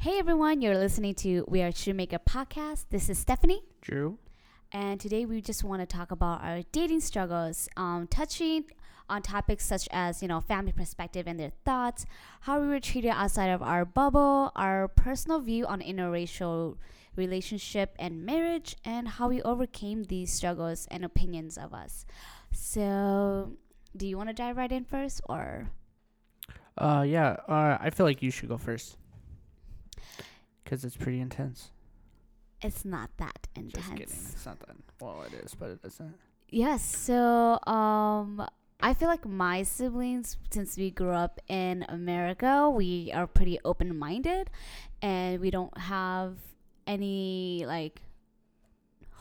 Hey everyone, you're listening to We Are Shoemaker podcast. This is Stephanie, Drew. and today we just want to talk about our dating struggles, um, touching on topics such as you know family perspective and their thoughts, how we were treated outside of our bubble, our personal view on interracial relationship and marriage, and how we overcame these struggles and opinions of us. So, do you want to dive right in first, or Uh, yeah. Uh, I feel like you should go first. Cause it's pretty intense. it's not that intense? Just kidding. It's not that. Well, it is, but it isn't. Yes, so um I feel like my siblings since we grew up in America, we are pretty open-minded and we don't have any like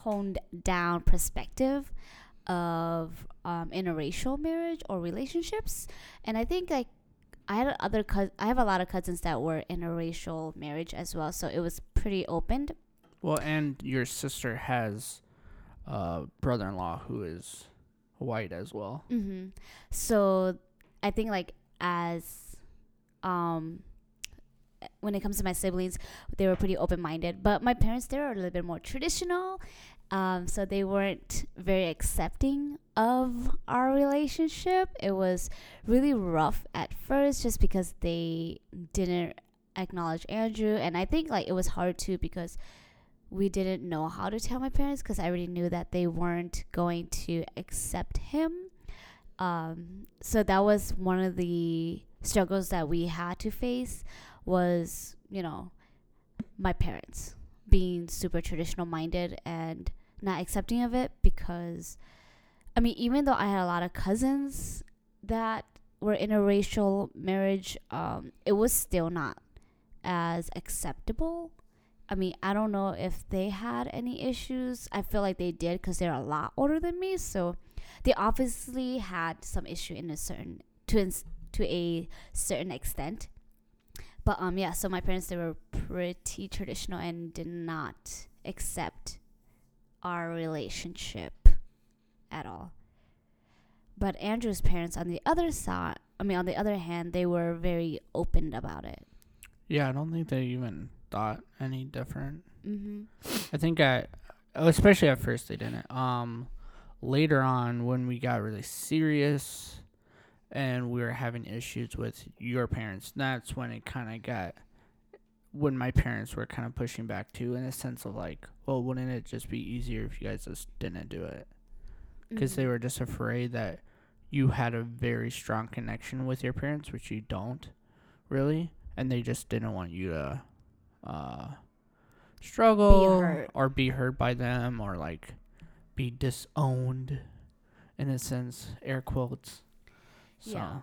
honed down perspective of um interracial marriage or relationships. And I think like I had other cous- I have a lot of cousins that were interracial marriage as well, so it was pretty open Well, and your sister has a brother-in-law who is white as well. Mm-hmm. So I think like as um when it comes to my siblings, they were pretty open minded. But my parents they were a little bit more traditional. Um, so they weren't very accepting of our relationship. It was really rough at first just because they didn't acknowledge Andrew and I think like it was hard too because we didn't know how to tell my parents because I already knew that they weren't going to accept him. Um, so that was one of the struggles that we had to face was, you know, my parents being super traditional minded and not accepting of it because I mean, even though I had a lot of cousins that were in a racial marriage, um, it was still not as acceptable I mean, I don't know if they had any issues. I feel like they did because they're a lot older than me, so they obviously had some issue in a certain to ins- to a certain extent. But um, yeah. So my parents they were pretty traditional and did not accept our relationship at all. But Andrew's parents, on the other side, I mean, on the other hand, they were very open about it. Yeah, I don't think they even thought any different. Mm-hmm. I think at, especially at first they didn't. Um, later on when we got really serious, and we were having issues with your parents, that's when it kind of got. When my parents were kind of pushing back too, in a sense of like, well, wouldn't it just be easier if you guys just didn't do it? Because they Mhm. were just afraid that you had a very strong connection with your parents, which you don't, really, and they just didn't want you to uh, struggle hurt. or be hurt by them or like be disowned in a sense air quotes so Yeah.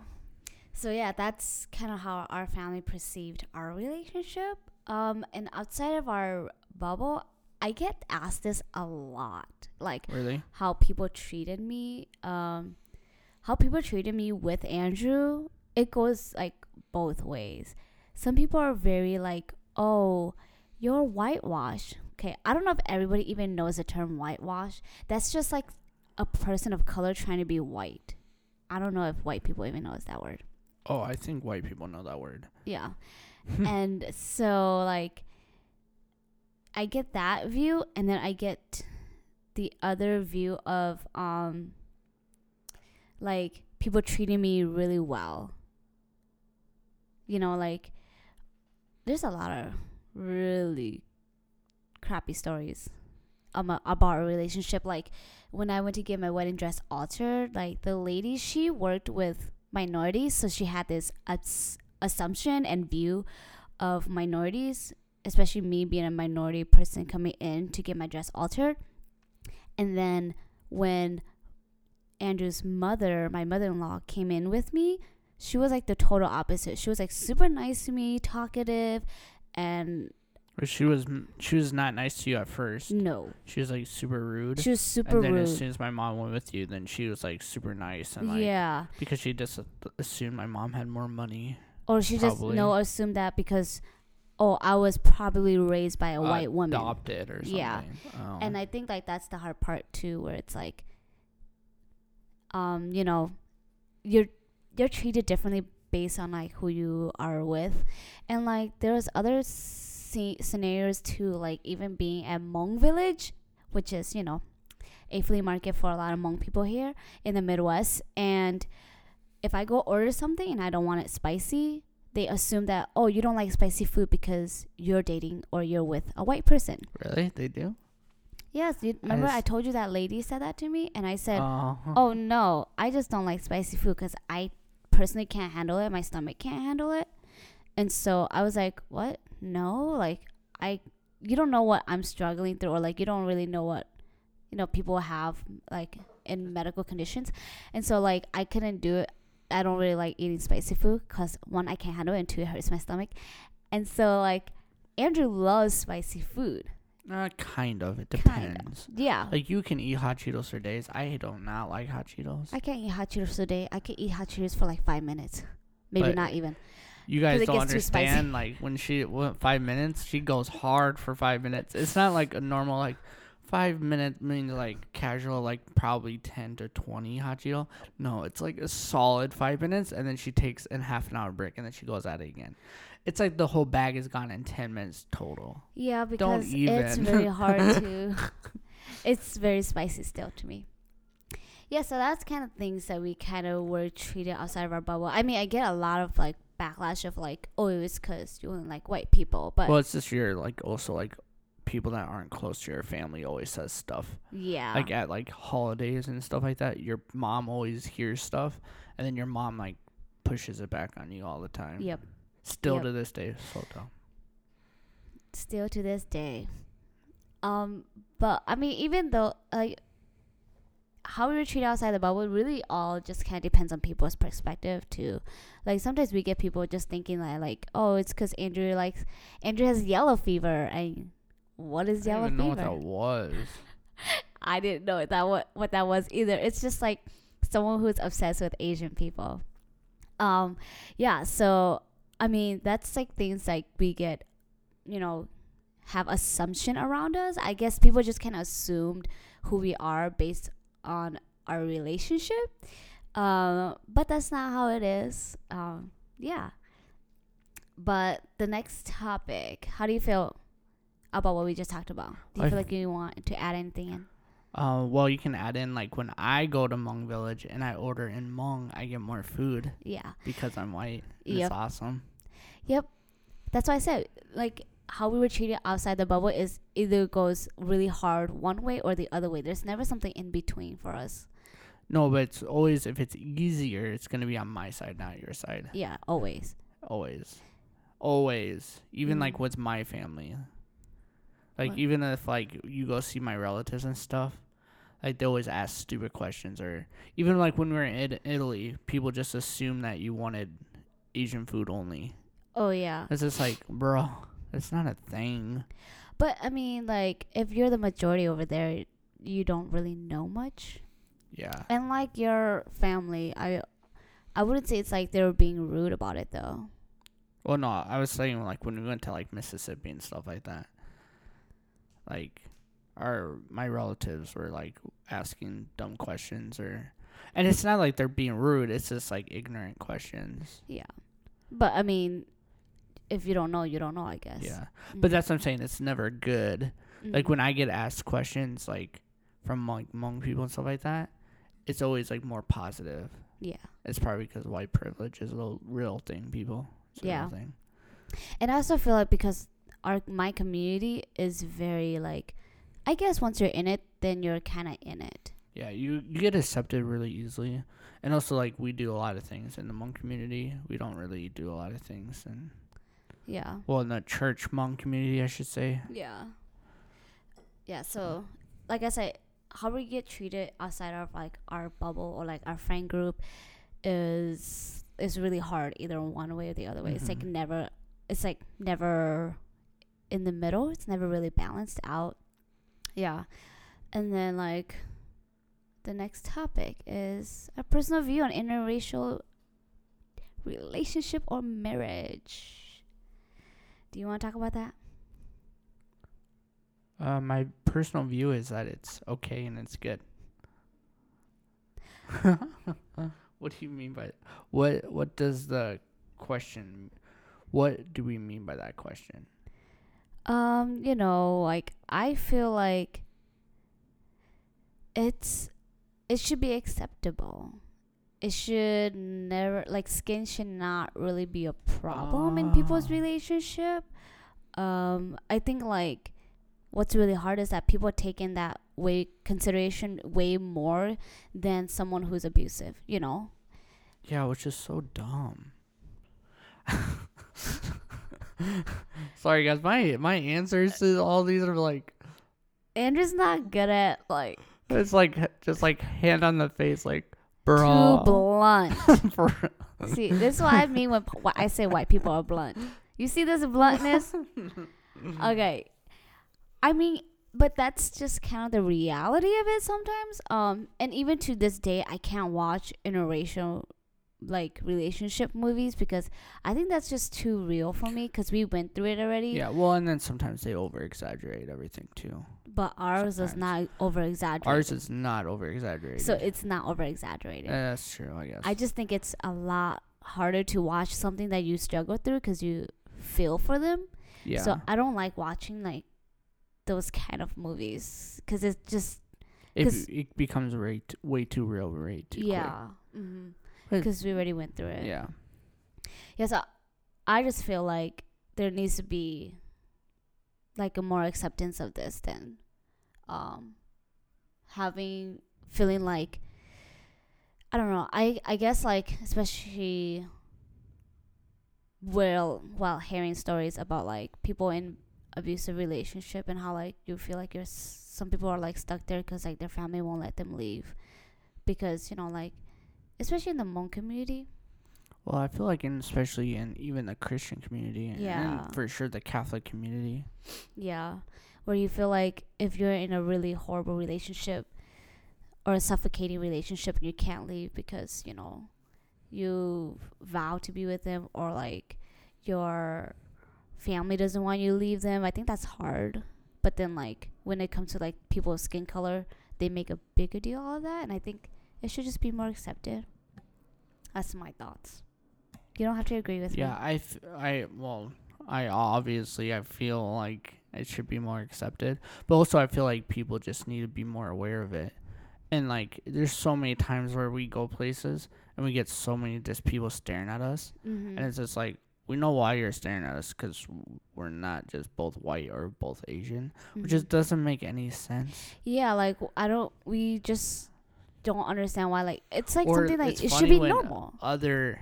So yeah, that's kind of how our family perceived our relationship. Um, and outside of our bubble, I get asked this a lot, like really how people treated me. Um, how people treated me with Andrew. It goes like both ways. Some people are very like, "Oh, you're whitewashed." Okay, I don't know if everybody even knows the term whitewash. That's just like a person of color trying to be white. I don't know if white people even knows that word. Oh i think white people know that word Yeah. and so like I get that view and then I get the other view of um like people treating me really well. You know, like there's a lot of really crappy stories um, about a relationship like when I went to get my wedding dress altered, like the lady she worked with minorities, so she had this ass- assumption and view of minorities, especially me being a minority person coming in to get my dress altered. And then when Andrew's mother, my mother-in-law, came in with me, she was like the total opposite. She was like super nice to me, talkative, and she was she was not nice to you at first no, she was like super rude she was super rude. and then as soon as my mom went with you then she was like super nice and like yeah. because she just assumed my mom had more money Or she just no assumed that because oh I was probably raised by a uh, white woman. adopted or something Yeah. oh. And I think like that's the hard part too where it's like um you know you're you're treated differently based on like who you are with and like there's other see scenarios to like even being at Hmong Village, which is you know a flea market for a lot of Hmong people here in the Midwest, and if I go order something and I don't want it spicy, they assume that oh you don't like spicy food because you're dating or you're with a white person. Really? They do? Yes, you, remember I told you that lady said that to me, and I said, Uh, "Oh no, I just don't like spicy food because I personally can't handle it. My stomach can't handle it." And so I was like, "What? No, like I, you don't know what I'm struggling through, or like you don't really know what, you know, people have like in medical conditions." And so like I couldn't do it. I don't really like eating spicy food because one, I can't handle it, and two, it hurts my stomach. And so like Andrew loves spicy food. uh, kind of. It Kind of. depends. Yeah. Like you can eat hot Cheetos for days. I do not like hot Cheetos. I can't eat hot Cheetos a day. I can eat hot Cheetos for like five minutes, maybe But- not even. You guys don't gets too spicy. understand. Like when she went five minutes, she goes hard for five minutes. It's not like a normal like five minutes means like casual like probably ten to twenty hot Cheeto. No, it's like a solid five minutes, and then she takes a half an hour break, and then she goes at it again. It's like the whole bag is gone in ten minutes total. Yeah, Don't because it's very hard to. it's very spicy still to me. Yeah, so that's kind of things that we kind of were treated outside of our bubble. I mean, I get a lot of like backlash of like, oh, it was because you only like white people, but well, it's just you're like also like people that aren't close to your family always says stuff. yeah, like at like holidays and stuff like that your mom always hears stuff and then your mom like pushes it back on you all the time yep. still Yep. to this day so dumb still to this day. Um, but I mean, even though like how we were treated outside the bubble really all just kind of depends on people's perspective too. Like sometimes we get people just thinking like, like, oh, it's because Andrew likes Andrew has yellow fever, and what is I yellow didn't even know what fever? that was I didn't know that what what that was either. It's just like someone who's obsessed with Asian people. Um, yeah. So I mean, that's like things like we get, you know, have assumption around us. I guess people just kind of assumed who we are based on our relationship. Um, but that's not how it is. Um, yeah. But the next topic, how do you feel about what we just talked about? Do you I feel like you want to add anything in? uh, well you can add in like when i go to Hmong village and i order in Hmong i get more food Yeah. because i'm white Yep. it's awesome Yep. That's why I said like how we were treated outside the bubble is either goes really hard one way or the other way. There's never something in between for us. no but it's always if it's easier it's gonna be on my side not your side Yeah, always. always always even Mm. like with my family like What? even if like you go see my relatives and stuff like they always ask stupid questions or even like when we were in italy people just assume that you wanted asian food only Oh yeah. it's just like bro it's not a thing But I mean like if you're the majority over there, you don't really know much. yeah And like your family, I I wouldn't say it's like they were being rude about it though. well no i was saying like when we went to like mississippi and stuff like that like our my relatives were like asking dumb questions or and it's not like they're being rude it's just like ignorant questions Yeah. But I mean if you don't know, you don't know, I guess. yeah Mm. but that's what i'm saying it's never good like Mhm. when I get asked questions like from like Hmong people and stuff like that, it's always like more positive. Yeah. It's probably because white privilege is a real thing, people. It's Yeah. thing. And I also feel like because our my community is very like I guess once you're in it, then you're kind of in it. Yeah, you you get accepted really easily, and also like we do a lot of things in the Hmong community. We don't really do a lot of things, and Yeah. well, in the church Hmong community, I should say. Yeah. Yeah, so like I said, how we get treated outside of like our bubble or like our friend group is is really hard either one way or the other way. It's like Mhm. never it's like never in the middle. It's never really balanced out. Yeah. And then like the next topic is a personal view on interracial relationship or marriage. Do you want to talk about that? Uh, my personal view is that it's okay and it's good. what do you mean by what? What does the question? What do we mean by that question? Um, you know, like I feel like it's it should be acceptable. It should never like skin should not really be a problem in people's Oh. relationship. Um, I think like what's really hard is that people take in that way consideration way more than someone who's abusive, you know? Yeah, which is so dumb. Sorry guys, my my answers to all these are like Andrew's not good at like it's like just like hand on the face like too blunt. For- See, this is what I mean when I say white people are blunt. You see this bluntness? okay. I mean, but that's just kind of the reality of it sometimes. Um, and even to this day, I can't watch interracial like relationship movies because I think that's just too real for me because we went through it already. yeah, well, and then sometimes they over exaggerate everything too. But ours is not over exaggerated. Ours is not over exaggerated. so it's not over exaggerated. Yeah, that's true, I guess. I just think it's a lot harder to watch something that you struggle through because you feel for them. yeah. So I don't like watching like those kind of movies because it's just it, it becomes way t- way too real, way too yeah, But- because we already went through it. Yeah. Yeah. So I just feel like there needs to be like a more acceptance of this than um having feeling like I don't know. I I guess like especially well while hearing stories about like people in abusive relationship and how like you feel like you're s- some people are like stuck there because like their family won't let them leave because you know like especially in the Hmong community Well, I feel like, in especially in even the Christian community, and- Yeah. and for sure the Catholic community. Yeah. Where you feel like if you're in a really horrible relationship or a suffocating relationship and you can't leave because, you know, you vow to be with them or like your family doesn't want you to leave them, I think that's hard. But then like when it comes to like people's skin color, they make a bigger deal out of that and I think it should just be more accepted. That's my thoughts. You don't have to agree with Yeah, me. Yeah, I, f- I, well, I obviously I feel like it should be more accepted, but also I feel like people just need to be more aware of it. And like, there's so many times where we go places and we get so many just people staring at us, Mm-hmm. and it's just like we know why you're staring at us because we're not just both white or both Asian, which just doesn't make any sense. Yeah, like I don't. We just don't understand why. Like it's like Or something like it should be normal. Other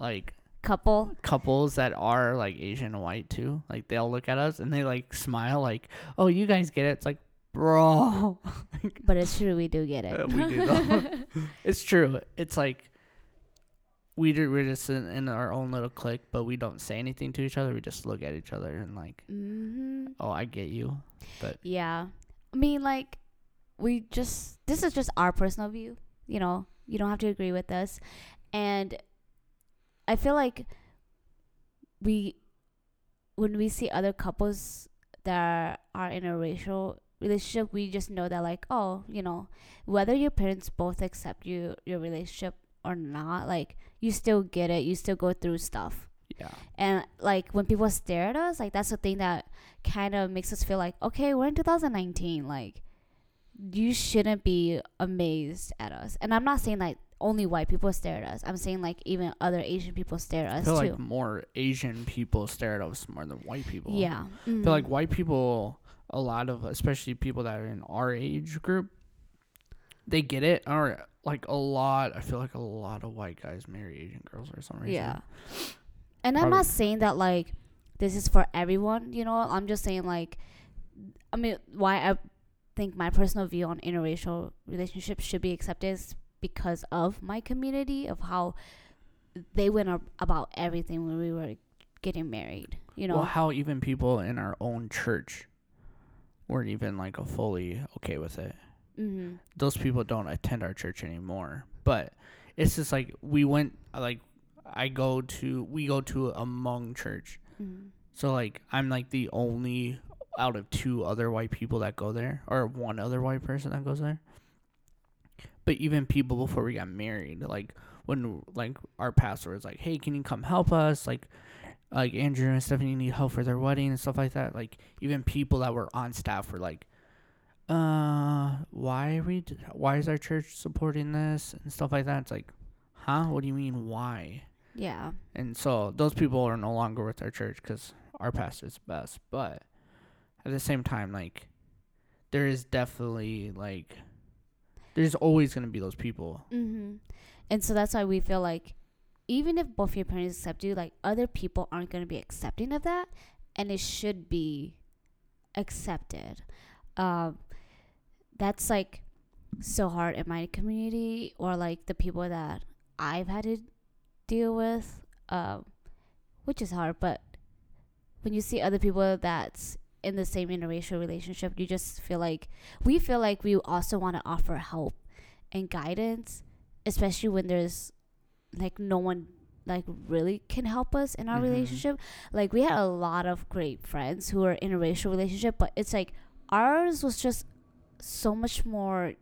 like Couple. couples that are like Asian and white too, like they'll look at us and they like smile like, "Oh, you guys get it." It's like, bro, But it's true, we do get it. Uh, we do it's true. It's like we do, we're just in, in our own little clique, but we don't say anything to each other. We just look at each other and like, mm-hmm. "Oh, I get you." But yeah, I mean, like we just this is just our personal view. You know, you don't have to agree with us, and I feel like we when we see other couples that are in a racial relationship, we just know that like, oh, you know, whether your parents both accept you your relationship or not, like you still get it, you still go through stuff. Yeah. And like when people stare at us, like that's the thing that kind of makes us feel like, okay, we're in 2019. Like you shouldn't be amazed at us. And I'm not saying like only white people stare at us. I'm saying like even other Asian people stare at I us feel too. like more Asian people stare at us more than white people. yeah. I Mhm. feel like white people, a lot of, especially people that are in our age group, they get it. Or like a lot, I feel like a lot of white guys marry Asian girls for some reason. Yeah. And I'm not saying that like this is for everyone, you know. I'm just saying like I mean why I think my personal view on interracial relationships should be accepted is because of my community of how they went ab- about everything when we were getting married, you know. Well, how even people in our own church weren't even like a fully okay with it. hmm Those people don't attend our church anymore. But it's just like we went like I go to we go to a Hmong church. hmm So like I'm like the only out of two other white people that go there or one other white person that goes there. But even people before we got married, like when like our pastor was like, "Hey, can you come help us?" Like like Andrew and Stephanie need help for their wedding and stuff like that. Like even people that were on staff were like, "Uh, why are we? Why is our church supporting this and stuff like that?" It's like, huh? What do you mean why? Yeah. And so those people are no longer with our church because our pastor's the best. But at the same time, like, there is definitely like, there's always gonna be those people. Mm-hmm. And so that's why we feel like even if both your parents accept you, like other people aren't to be accepting of that, and it should be accepted. Um, that's like so hard in my community or like the people that I've had to deal with, um, which is hard. But when you see other people that's in the same interracial relationship, you just feel like we feel like we also want to offer help and guidance, especially when there's like no one like really can help us in our Mhm. relationship. Like we had a lot of great friends who were in a racial relationship, but it's like ours was just so much more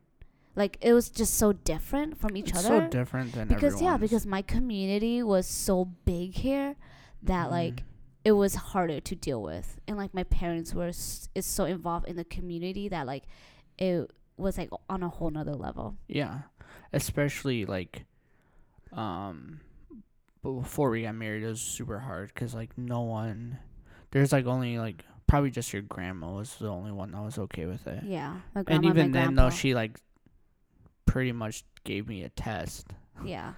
like it was just so different from each it's other so different than because yeah because my community was so big here that Mhm. like it was harder to deal with. And like my parents were s- is so involved in the community that like it was like on a whole nother level. Yeah, especially like, um, before we got married, it was super hard because like no one, there's like only like probably just your grandma was the only one that was okay with it. yeah. My and even my then though she like pretty much gave me a test. Yeah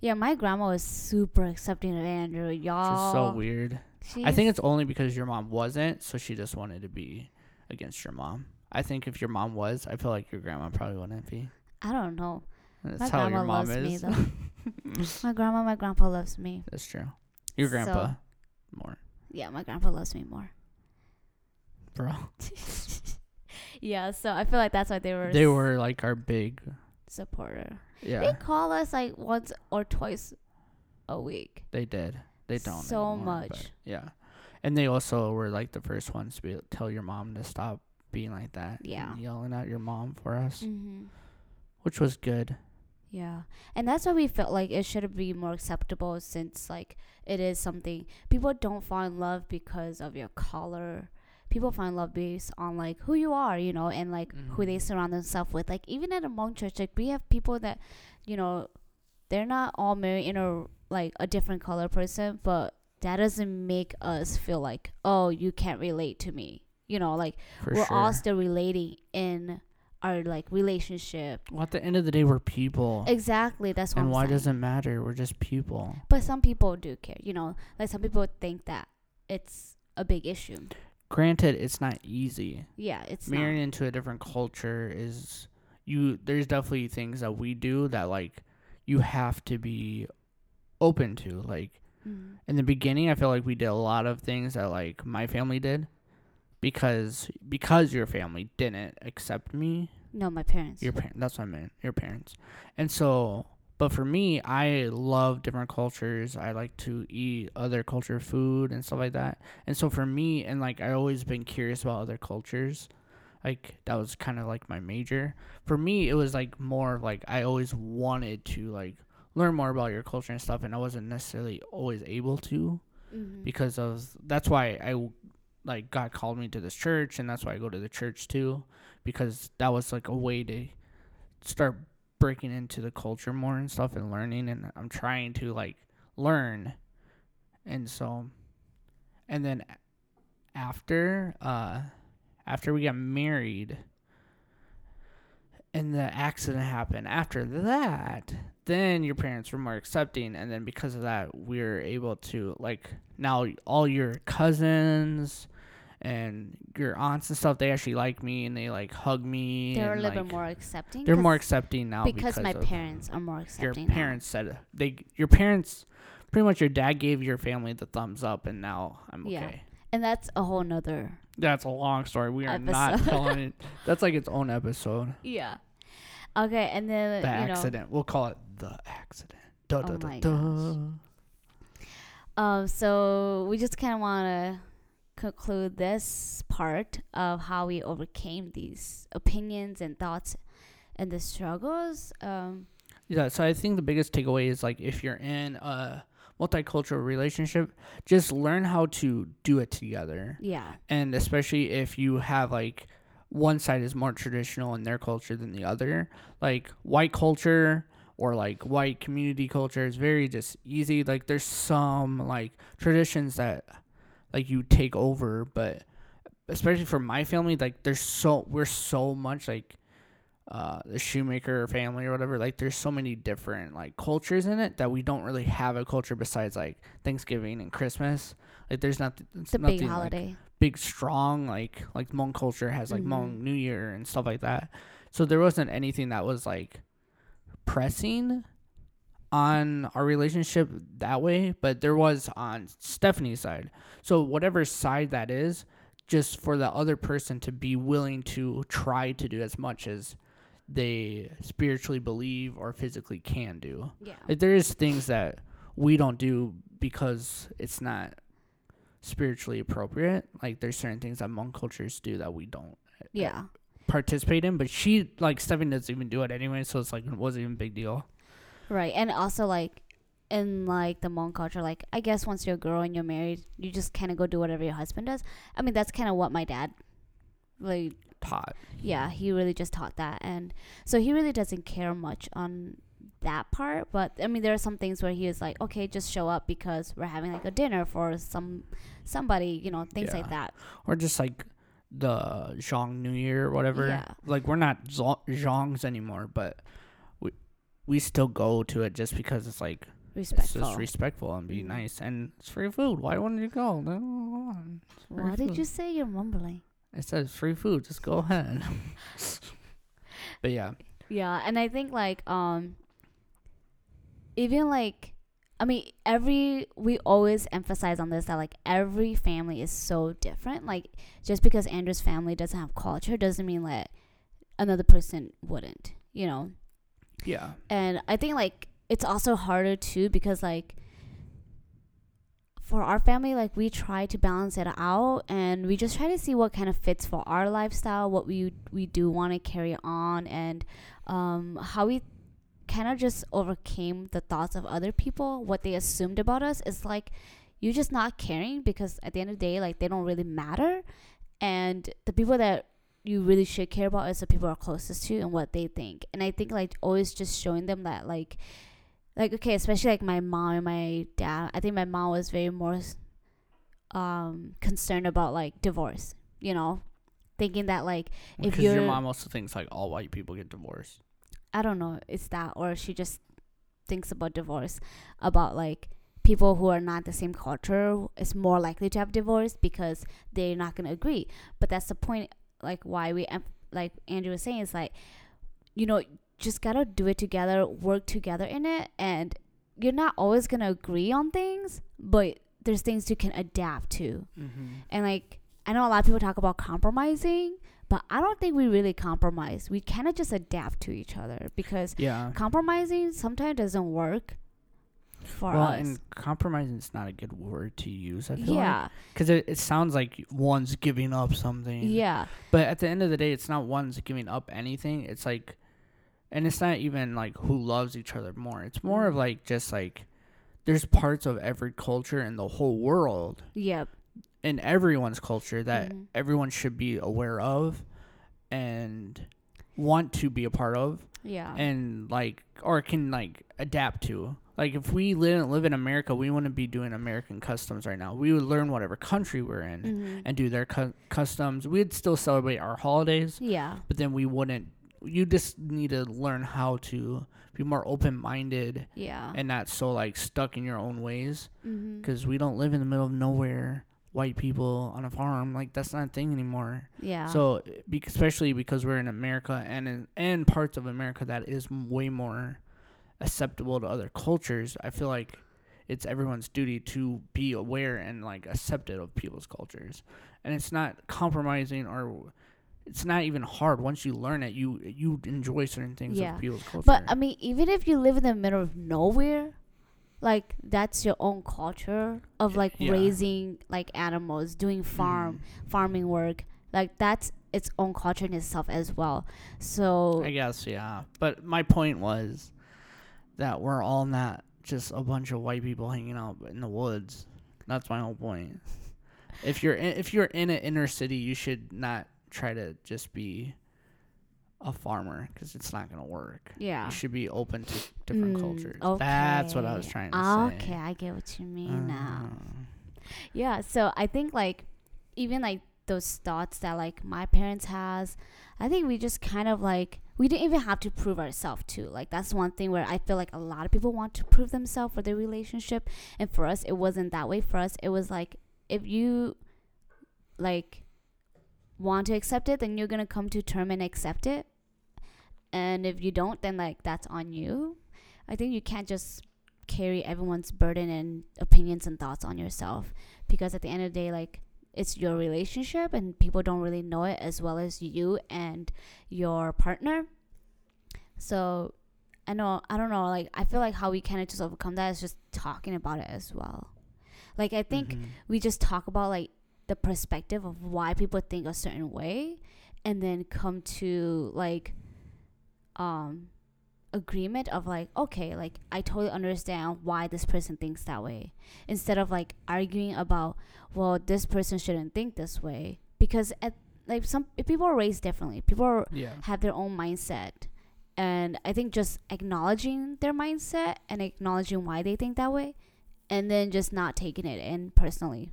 yeah my grandma was super accepting of andrew y'all is so weird. She's, i think it's only because your mom wasn't so she just wanted to be against your mom. I think if your mom was i feel like your grandma probably wouldn't be. I don't know. That's my how grandma your mom loves me is. though. My grandma my grandpa loves me. That's true. Your So- grandpa more. Yeah my grandpa loves me more. Bro. Yeah so i feel like that's why they were they were like our big supporter yeah They call us like once or twice a week. they did they don't So anymore, much. yeah and they also were like the first ones to be, tell your mom to stop being like that Yeah. yelling at your mom for us Mm-hmm. which was good Yeah. And that's why we felt like it should be more acceptable since like it is something people don't find love because of your color. People find love based on like who you are, you know, and like who they Mhm. surround themselves with. Like even at a Hmong church, like we have people that, you know, they're not all married in a like a different color person, but that doesn't make us feel like, oh, you can't relate to me. You know, like for we're sure all still relating in our like relationship. Well, at the end of the day, we're people. Exactly. That's what and I'm why saying. does it matter? We're just people. But some people do care. You know, like some people think that it's a big issue. Granted, it's not easy. Yeah, it's Marrying into a different culture is you. There's definitely things that we do that like you have to be open to. Like not. Mm. in the beginning, I feel like we did a lot of things that like my family did because because your family didn't accept me No, my parents. Your parents. That's what I meant. Your parents. And so, but for me, I love different cultures. I like to eat other culture food and stuff like that. And so for me, and like I always been curious about other cultures. Like that was kind of like my major. For me, it was like more like I always wanted to like learn more about your culture and stuff, and I wasn't necessarily always able to Mhm. because of that's why I like God called me to this church and that's why I go to the church too because that was like a way to start breaking into the culture more and stuff and learning and I'm trying to like learn. And so and then after uh after we got married and the accident happened after that then your parents were more accepting and then because of that we were able to like now all your cousins and your aunts and stuff they actually like me and they like hug me They're a little like, bit more accepting. they're more accepting now because, because, my parents are more your accepting. now. parents said they your parents pretty much your dad gave your family the thumbs up and now i'm Yeah. okay and that's a whole nother. that's a long story we are not telling it that's like its own episode Yeah. Okay, and then the you know, accident we'll call it the accident da, Oh da, my da. Um, so we just kind of want to conclude this part of how we overcame these opinions and thoughts and the struggles. Um, Yeah, so I think the biggest takeaway is like if you're in a multicultural relationship, just learn how to do it together. Yeah. And especially if you have like one side is more traditional in their culture than the other, like white culture or like white community culture is very just easy. Like there's some like traditions that like you take over, but especially for my family, like there's so we're so much like uh, the shoemaker family or whatever. Like there's so many different like cultures in it that we don't really have a culture besides like Thanksgiving and Christmas. Like there's not It's a nothing, big like, holiday. big strong like like Hmong culture has like Mhm. Hmong New Year and stuff like that. So there wasn't anything that was like pressing on our relationship that way, but there was on Stephanie's side. So whatever side that is, just for the other person to be willing to try to do as much as they spiritually believe or physically can do. yeah. Like there is things that we don't do because it's not spiritually appropriate. Like there's certain things that Hmong cultures do that we don't yeah. Uh, participate in. But she like Stephanie doesn't even do it anyway, so it's like it wasn't even a big deal. Right. And also like in like the Hmong culture, like I guess once you're a girl and you're married, you just kind of go do whatever your husband does. I mean, that's kind of what my dad, like, Taught. yeah, he really just taught that, and so he really doesn't care much on that part. But I mean, there are some things where he is like, okay, just show up because we're having like a dinner for some somebody, you know, things like that. Or just like the Zhong New Year or whatever. Yeah. Like we're not Zhongs anymore, but we still go to it just because it's like it's just respectful and be Mhm. nice and it's free food. Why wouldn't you go? No, it's free what did you say? You're mumbling. It says free food. Just go ahead. but yeah, Yeah, and I think like um even like I mean every we always emphasize on this that like every family is so different. Like just because Andrew's family doesn't have culture doesn't mean that another person wouldn't, you know. Yeah, And I think like it's also harder too because like for our family like we try to balance it out and we just try to see what kind of fits for our lifestyle what we we do want to carry on and um how we kind of just overcame the thoughts of other people what they assumed about us. Is like you're just not caring because at the end of the day like they don't really matter. And the people that you really should care about is the people are closest to you and what they think and i think like always just showing them that like like okay especially like my mom and my dad i think my mom was very more um concerned about like divorce you know thinking that like if your mom also thinks like all white people get divorced. I don't know, it's that or she just thinks about divorce about like people who are not the same culture is more likely to have divorce because they're not going to agree. But that's the point like why we like Andrew was saying is like you know, just got to do it together, work together in it and you're not always going to agree on things, but there's things you can adapt to. Mm-hmm. And like I know a lot of people talk about compromising, but I don't think we really compromise. We kind of just adapt to each other because Yeah. compromising sometimes doesn't work for well, us. and compromising is not a good word to use. I feel yeah, because it, it sounds like one's giving up something. yeah, But at the end of the day, it's not one's giving up anything. It's like, and it's not even like who loves each other more. It's more of like just like there's parts of every culture in the whole world, yep, in everyone's culture that Mhm. everyone should be aware of and want to be a part of yeah, and like or can like adapt to. Like if we didn't live in America, we wouldn't be doing American customs right now. We would learn whatever country we're in Mhm. and do their cu- customs. We'd still celebrate our holidays, yeah, but then we wouldn't. You just need to learn how to be more open minded yeah, and not so like stuck in your own ways. Because we don't live in the middle of nowhere. White people on a farm, like that's not a thing anymore. yeah. So, especially because we're in America and in and parts of America that is way more acceptable to other cultures, I feel like it's everyone's duty to be aware and like accepted of people's cultures, and it's not compromising or it's not even hard. Once you learn it, you you enjoy certain things Yeah. of people's culture. But I mean, even if you live in the middle of nowhere, like that's your own culture of like Yeah. raising like animals, doing farm Mhm. farming work. Like that's its own culture in itself as well. So I guess yeah. But my point was that we're all not just a bunch of white people hanging out in the woods. That's my whole point. If you're in, if you're in an inner city, you should not try to just be a farmer because it's not gonna work. Yeah. You should be open to different Mm, cultures. That's what I was trying to Okay, say. Okay, I get what you mean now. Uh, Yeah, so I think like even like those thoughts that like my parents has, I think we just kind of like we didn't even have to prove ourselves too. Like that's one thing where I feel like a lot of people want to prove themselves for their relationship, and for us it wasn't that way. For us it was like if you like want to accept it, then you're gonna come to term and accept it, and if you don't, then like that's on you. I think you can't just carry everyone's burden and opinions and thoughts on yourself because at the end of the day like it's your relationship and people don't really know it as well as you and your partner so i know i don't know like i feel like how we kind of just overcome that is just talking about it as well like i think mhm. we just talk about like the perspective of why people think a certain way and then come to like um agreement of like okay like i totally understand why this person thinks that way instead of like arguing about well this person shouldn't think this way because at like some if people are raised differently people are, yeah. have their own mindset and i think just acknowledging their mindset and acknowledging why they think that way and then just not taking it in personally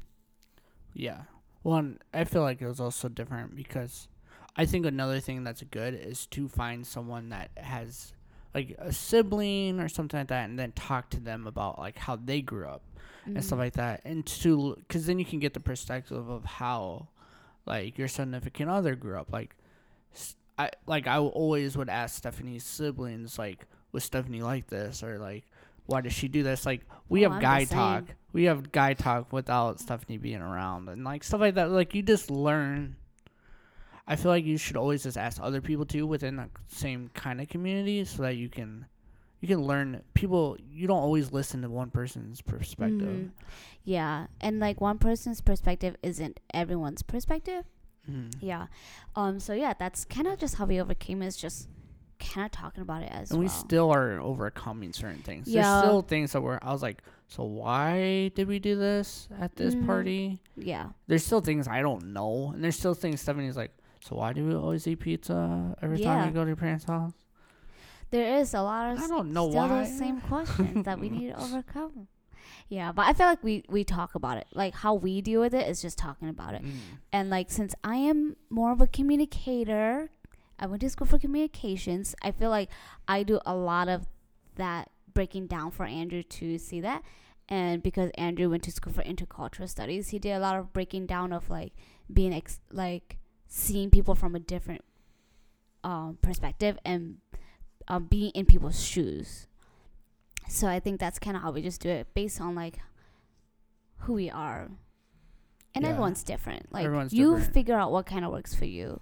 Yeah. One, I feel like it was also different because I think another thing that's good is to find someone that has like a sibling or something like that and then talk to them about like how they grew up and stuff Mhm. like that and to because then you can get the perspective of how like your significant other grew up like i like i always would ask stephanie's siblings like was stephanie like this? or like why does she do this? Like we Oh, have I'm guy talk. We have guy talk without stephanie being around and like stuff like that. Like you just learn i feel like you should always just ask other people too within the same kind of community so that you can you can learn people you don't always listen to one person's perspective Mhm. yeah and like one person's perspective isn't everyone's perspective Mhm. yeah um so yeah that's kind of just how we overcame is just kind of talking about it as and well we still are overcoming certain things. Yeah. There's still things that were I was like, so why did we do this at this Mhm. party? yeah There's still things I don't know, and there's still things Stephanie's like, so why do we always eat pizza every time we go to your parents' house? there is a lot of I don't know still why. those same questions that we need to overcome yeah but i feel like we we talk about it like how we deal with it is just talking about it Mm. and like since i am more of a communicator i went to school for communications i feel like i do a lot of that breaking down for andrew to see that and because andrew went to school for intercultural studies he did a lot of breaking down of like being ex- like seeing people from a different um, perspective and um, being in people's shoes so i think that's kind of how we just do it based on like who we are and Yeah. everyone's different like Everyone's you different. figure out what kind of works for you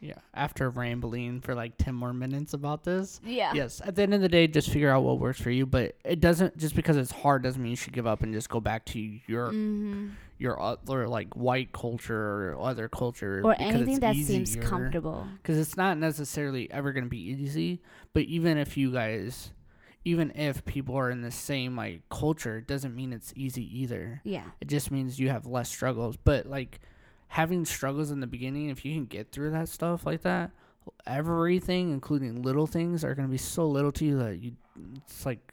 Yeah. After rambling for like ten more minutes about this. yeah Yes. At the end of the day, just figure out what works for you. But it doesn't just because it's hard doesn't mean you should give up and just go back to your mm-hmm. Your other like white culture or other culture or anything that seems comfortable. Because it's not necessarily ever going to be easy but even if you guys even if people are in the same like culture it doesn't mean it's easy either. Yeah. It just means you have less struggles but like having struggles in the beginning if you can get through that stuff like that everything including little things are going to be so little to you that you it's like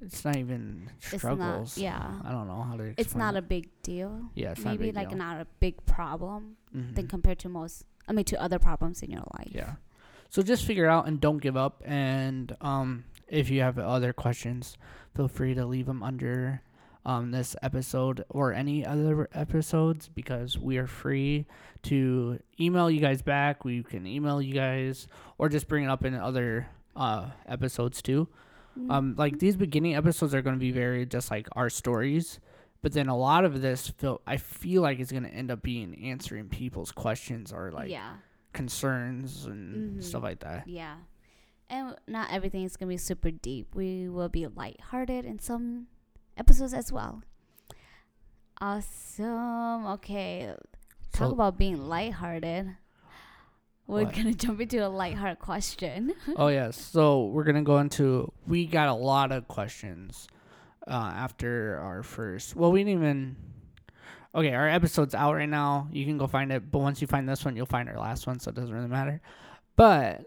it's not even struggles not yeah i don't know how to it's not explain a big deal yeah not maybe big like deal. not a big problem Mhm. than compared to most i mean to other problems in your life Yeah. So just figure out and don't give up. And um, if you have other questions, feel free to leave them under um, this episode or any other episodes because we are free to email you guys back. We can email you guys or just bring it up in other uh, episodes too. Mm-hmm. Um, like these beginning episodes are going to be very just like our stories. But then a lot of this, feel I feel like is going to end up being answering people's questions or like yeah concerns and Mhm. stuff like that. Yeah. And not everything is going to be super deep. We will be lighthearted in some episodes as well. Awesome. Okay. Talk So- about being lighthearted. We're What? gonna jump into a lighthearted question. oh yes. So we're gonna go into. We got a lot of questions uh, after our first. Well, we didn't even. Okay, our episode's out right now. You can go find it. But once you find this one, you'll find our last one, so it doesn't really matter. But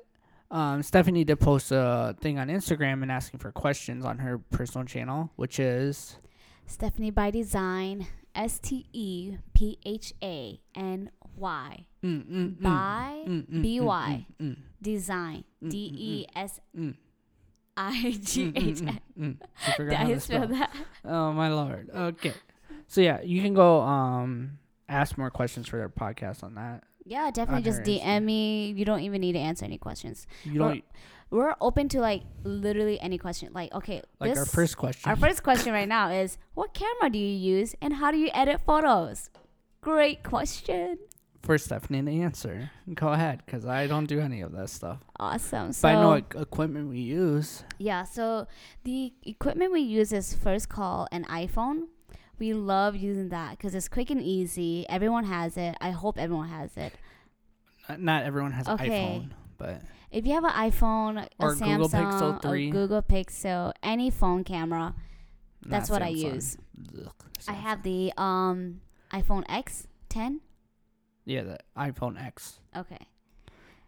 um, Stephanie did post a thing on Instagram and asking for questions on her personal channel, which is Stephanie by Design, S T E P H A N Y. mm, mm, mm, By B-Y. mm, mm, Design. D E S I G H N. Did I spell that? Oh my lord. Okay. So yeah, you can go um ask more questions for their podcast on that. Yeah, definitely just DM me. You don't even need to answer any questions. You don't We're open to like literally any question. Like, okay, like this, our first question. our first question right now is what camera do you use and how do you edit photos? Great question. For Stephanie to answer. Go ahead, because I don't do any of that stuff. Awesome. So but I know what equipment we use. Yeah, so the equipment we use is first call an iPhone. We love using that because it's quick and easy. Everyone has it. I hope everyone has it. Not- everyone has Okay. an iPhone, but If you have an iPhone, a Or Google Samsung, Pixel 3. a Google Pixel, any phone camera, that's not what I use. Ugh, I have the um iPhone X 10. Yeah the iPhone X, Okay,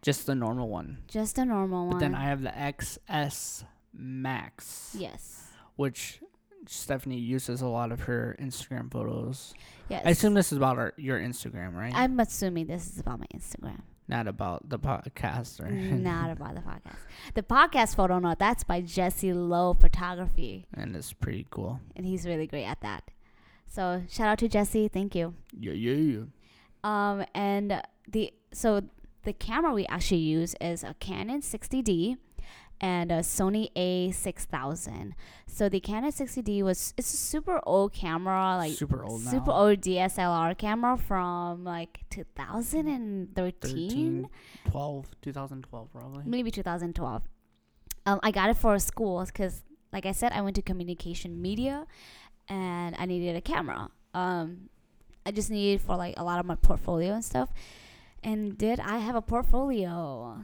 just the normal one. just a normal But one. then I have the XS Max, yes, which Stephanie uses a lot of her Instagram photos. yes. I assume this is about our, your Instagram, right? I'm assuming this is about my Instagram, Not about the podcast or not about the podcast. The podcast photo note that's by Jesse Lowe Photography. and it's pretty cool. and he's really great at that. So shout out to Jesse, thank you. Yeah, yeah, yeah. Um, and the so the camera we actually use is a Canon 60D and a Sony A6000. So the Canon 60D was it's a super old camera, like super old now. old DSLR camera from like 2013, 13, 12, 2012 probably. maybe 2012. Um, I got it for school because, like I said, I went to communication media, and I needed a camera. Um, I just needed for like a lot of my portfolio and stuff. And did I have a portfolio?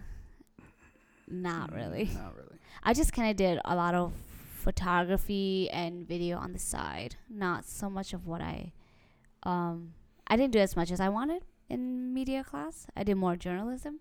Not really. Mm, Not really. I just kind of did a lot of photography and video on the side. Not so much of what I, um, I didn't do as much as I wanted in media class. I did more journalism.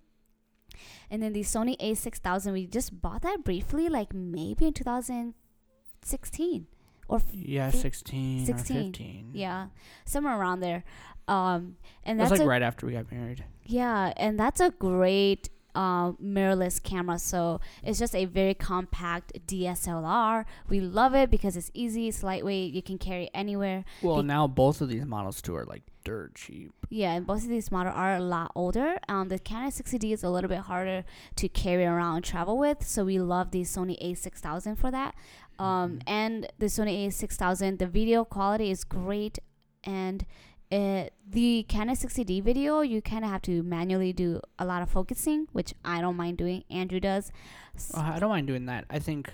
And then the Sony A6000, we just bought that briefly, like maybe in 2016 or Yeah, Fif- 16, 16, or 15. yeah, somewhere around there. Um, and It was that's like a, right after we got married. yeah, and that's a great uh, mirrorless camera. So it's just a very compact DSLR. We love it because it's easy, it's lightweight, you can carry anywhere. Well, Be- now both of these models too are like dirt cheap. Yeah, and both of these models are a lot older. Um, the Canon 60D is a little bit harder to carry around and travel with, so we love the Sony A6000 for that. Um, and the Sony A6000, the video quality is great, and it, the Canon 60D video, you kind of have to manually do a lot of focusing, which I don't mind doing. Andrew does. S- Oh, I don't mind doing that. I think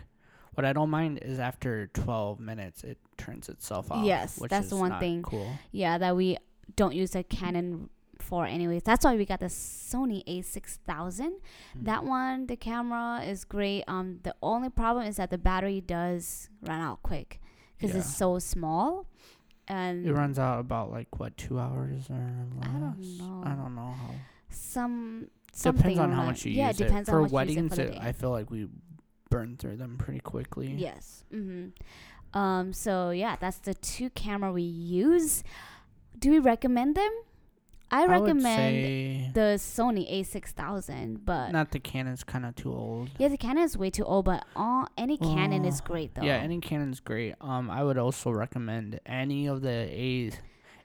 what I don't mind is after 12 minutes it turns itself off. Yes, that's the one thing. Cool. yeah, that we don't use a Canon for anyways. That's why we got the Sony A6000. Hmm. That one, the camera is great. Um, the only problem is that the battery does run out quick because it's so small, and It runs out about like what two hours or less. I don't know. I don't know how. some Depends on how much you yeah, use it depends on For how much weddings, it for it. I feel like we burn through them pretty quickly. yes. Mm-hmm. Um. So yeah, that's the two camera we use. Do we recommend them? I I recommend the Sony A6000, but not the Canon's kind of too old. yeah, the Canon is way too old. But all any Canon is great though. Yeah, any Canon's great. Um, I would also recommend any of the A,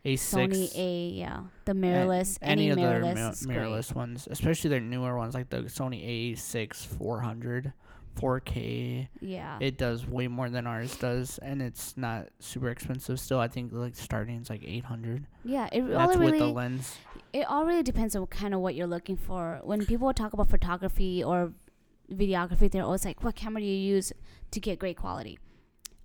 A six. Sony A, yeah, the mirrorless, any, any of their mirrorless, mir- great. mirrorless ones, especially their newer ones like the Sony A6 400, 4K. Yeah, It does way more than ours does, and it's not super expensive. Still, I think like starting is like 800. yeah. It all That's with really, the lens. it all really depends on kind of what you're looking for. When people talk about photography or videography, they're always like, "What camera do you use to get great quality?"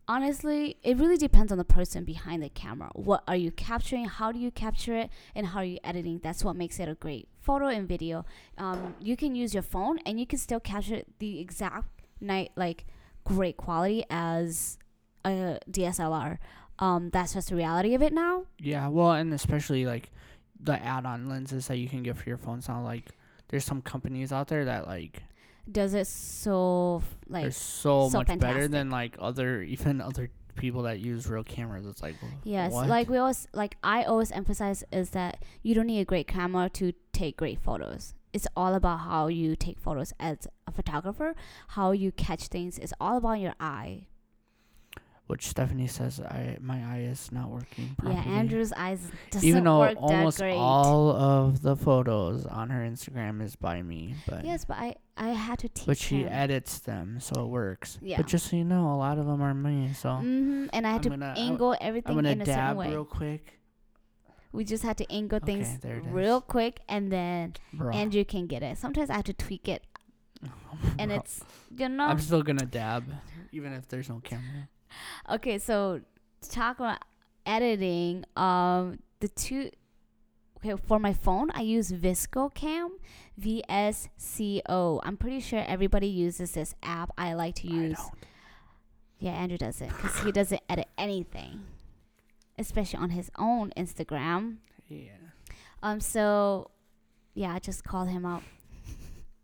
honestly, it really depends on the person behind the camera. What are you capturing? How do you capture it? And how are you editing? That's what makes it a great photo and video. Um, you can use your phone and you can still capture the exact night like great quality as a DSLR. Um, that's just the reality of it now. Yeah, well, and especially like the add-on lenses that you can get for your phones now. Like, there's some companies out there that like Does it so like so, so much better than like other even other people that use real cameras. It's like Yes, what? like we always like I always emphasize is that you don't need a great camera to take great photos. It's all about how you take photos as a photographer, how you catch things. It's all about your eye. which Stephanie says I my eye is not working properly. Yeah, Andrew's eyes doesn't work. even though work almost that great. all of the photos on her Instagram is by me, but yes, but I I had to teach but she him. edits them so it works. Yeah. But just so you know, a lot of them are me. So Mm-hmm. and I had I'm to gonna- I'm- angle I'm everything gonna in a certain dab way. real quick. We just had to angle Okay, things real quick, and then Bro. Andrew can get it. Sometimes I have to tweak it, and Bro. it's you know. I'm still gonna dab, even if there's no camera. Okay, so to talk about editing, um, the two. Okay, for my phone, I use VSCO Cam, V S C O. I'm pretty sure everybody uses this app. I like to use. Yeah, Andrew does it because he doesn't edit anything, especially on his own Instagram. Yeah. Um, so yeah, I just called him out.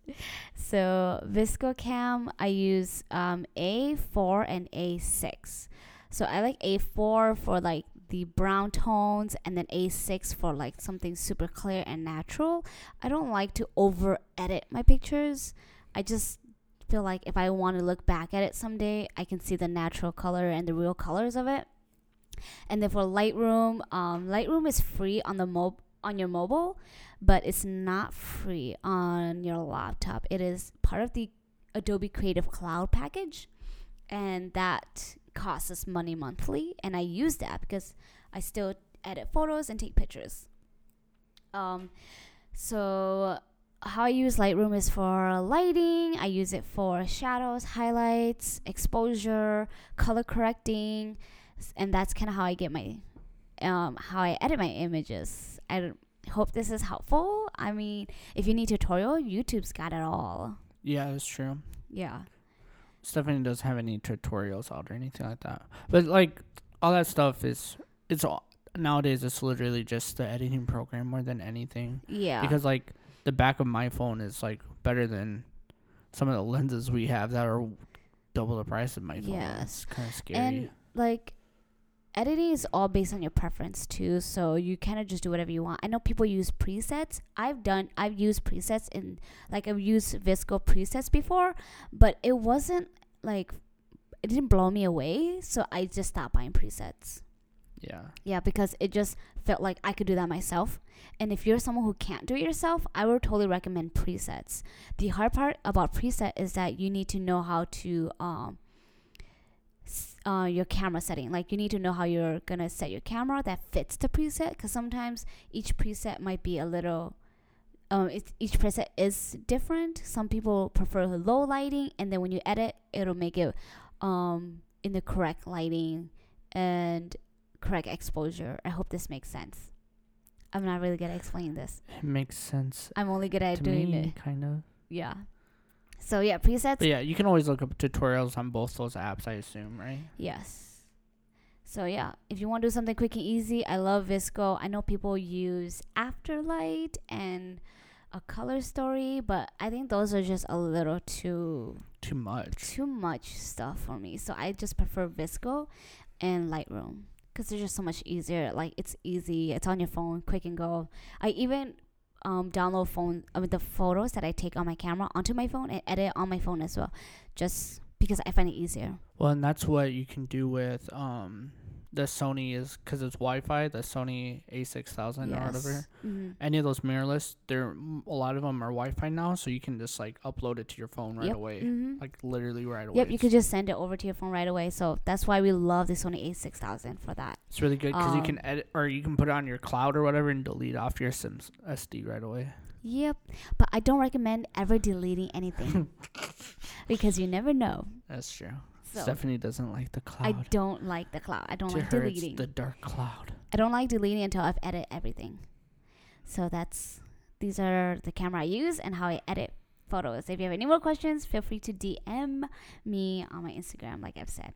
so VSCO Cam, I use um A4 and A6. So I like A4 for like the brown tones and then A6 for like something super clear and natural. I don't like to over edit my pictures. I just feel like if I want to look back at it someday, I can see the natural color and the real colors of it. And then for Lightroom, um, Lightroom is free on the mo- on your mobile, but it's not free on your laptop. It is part of the Adobe Creative Cloud package, and that costs us money monthly. And I use that because I still edit photos and take pictures. Um, so how I use Lightroom is for lighting. I use it for shadows, highlights, exposure, color correcting, and that's kind of how I get my um, how I edit my images. I hope this is helpful. I mean, if you need tutorial, YouTube's got it all. Yeah, that's true. Yeah. Stephanie doesn't have any tutorials out or anything like that. But like all that stuff is it's all nowadays it's literally just the editing program more than anything. Yeah. Because like the back of my phone is like better than some of the lenses we have that are double the price of my phone. Yes. It's kind of scary. and like editing is all based on your preference too so you kind of just do whatever you want. I know people use presets. I've done i've used presets in like i've used VSCO presets before but it wasn't like it didn't blow me away so i just stopped buying presets. Yeah. yeah because it just felt like i could do that myself. And if you're someone who can't do it yourself i would totally recommend presets. The hard part about preset is that you need to know how to um uh, your camera setting. Like you need to know how you're gonna set your camera that fits the preset because sometimes each preset might be a little um, it's, each preset is different. Some people prefer low lighting and then when you edit it'll make it um, in the correct lighting and correct exposure. I hope this makes sense. I'm not really good at explaining this. It makes sense i'm only good at doing me, it. kind of. yeah so yeah presets But yeah, you can always look up tutorials on both those apps, I assume, right? Yes. So yeah, if you want to do something quick and easy, I love VSCO. I know people use Afterlight and a color story, but I think those are just a little too Too much. too much stuff for me. So I just prefer VSCO and Lightroom because they're just so much easier. Like it's easy, it's on your phone, quick and go. I even um, download phone mean, the photos that I take on my camera onto my phone and edit on my phone as well, just because I find it easier. Well, and that's what you can do with um the Sony is because it's Wi-Fi. The Sony A6000 or whatever. Mhm. Any of those mirrorless, there a lot of them are Wi-Fi now, so you can just like upload it to your phone right Yep. away, Mhm. like literally right away. Yep, you It's- could just send it over to your phone right away. So that's why we love the Sony A6000 for that. It's really good because you can Um, edit or you can put it on your cloud or whatever and delete off your Sims SD right away. Yep, but I don't recommend ever deleting anything because you never know. That's true. So Stephanie doesn't like the cloud. I don't like the cloud. I don't to like her, deleting. it's the dark cloud. I don't like deleting until I've edited everything. So that's these are the camera I use and how I edit photos. If you have any more questions, feel free to DM me on my Instagram, like I've said.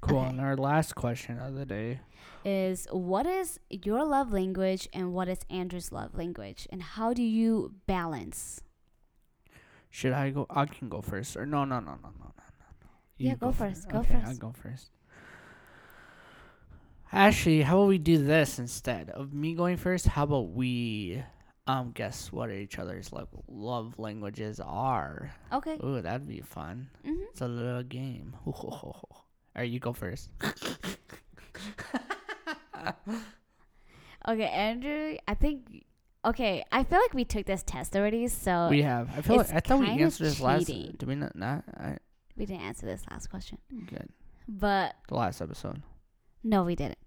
Cool. Okay. And our last question of the day. Is what is your love language and what is Andrew's love language? And how do you balance? Should I go? I can go first. Or no, no, no, no, no, no. Yeah, You go first, go okay, I'll go first. Actually, how about we do this instead of me going first? How about we um guess what each other's love love languages are? Okay. Ooh, that'd be fun. hmm It's a little game. Ooh. All right, you go first. Okay, Andrew, I think okay, I feel like we took this test already, so we have. I feel like I thought we answered this last. cheating. Did we not? Not. I, we didn't answer this last question. good. But The last episode. No, we didn't.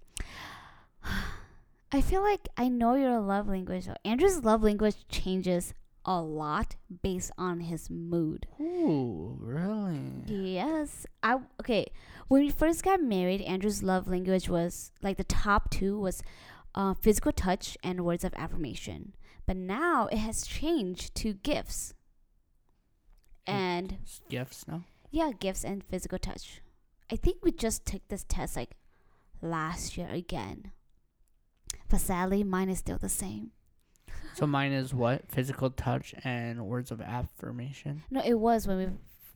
I feel like I know your love language. though. Andrew's love language changes a lot based on his mood. Ooh, really? Yes. I okay. When we first got married, Andrew's love language was like the top two was uh, physical touch and words of affirmation. But now it has changed to gifts. And Gifts, no? Yeah, gifts and physical touch. I think we just took this test like last year again. But sadly, mine is still the same. So mine is what? Physical touch and words of affirmation. No, it was when we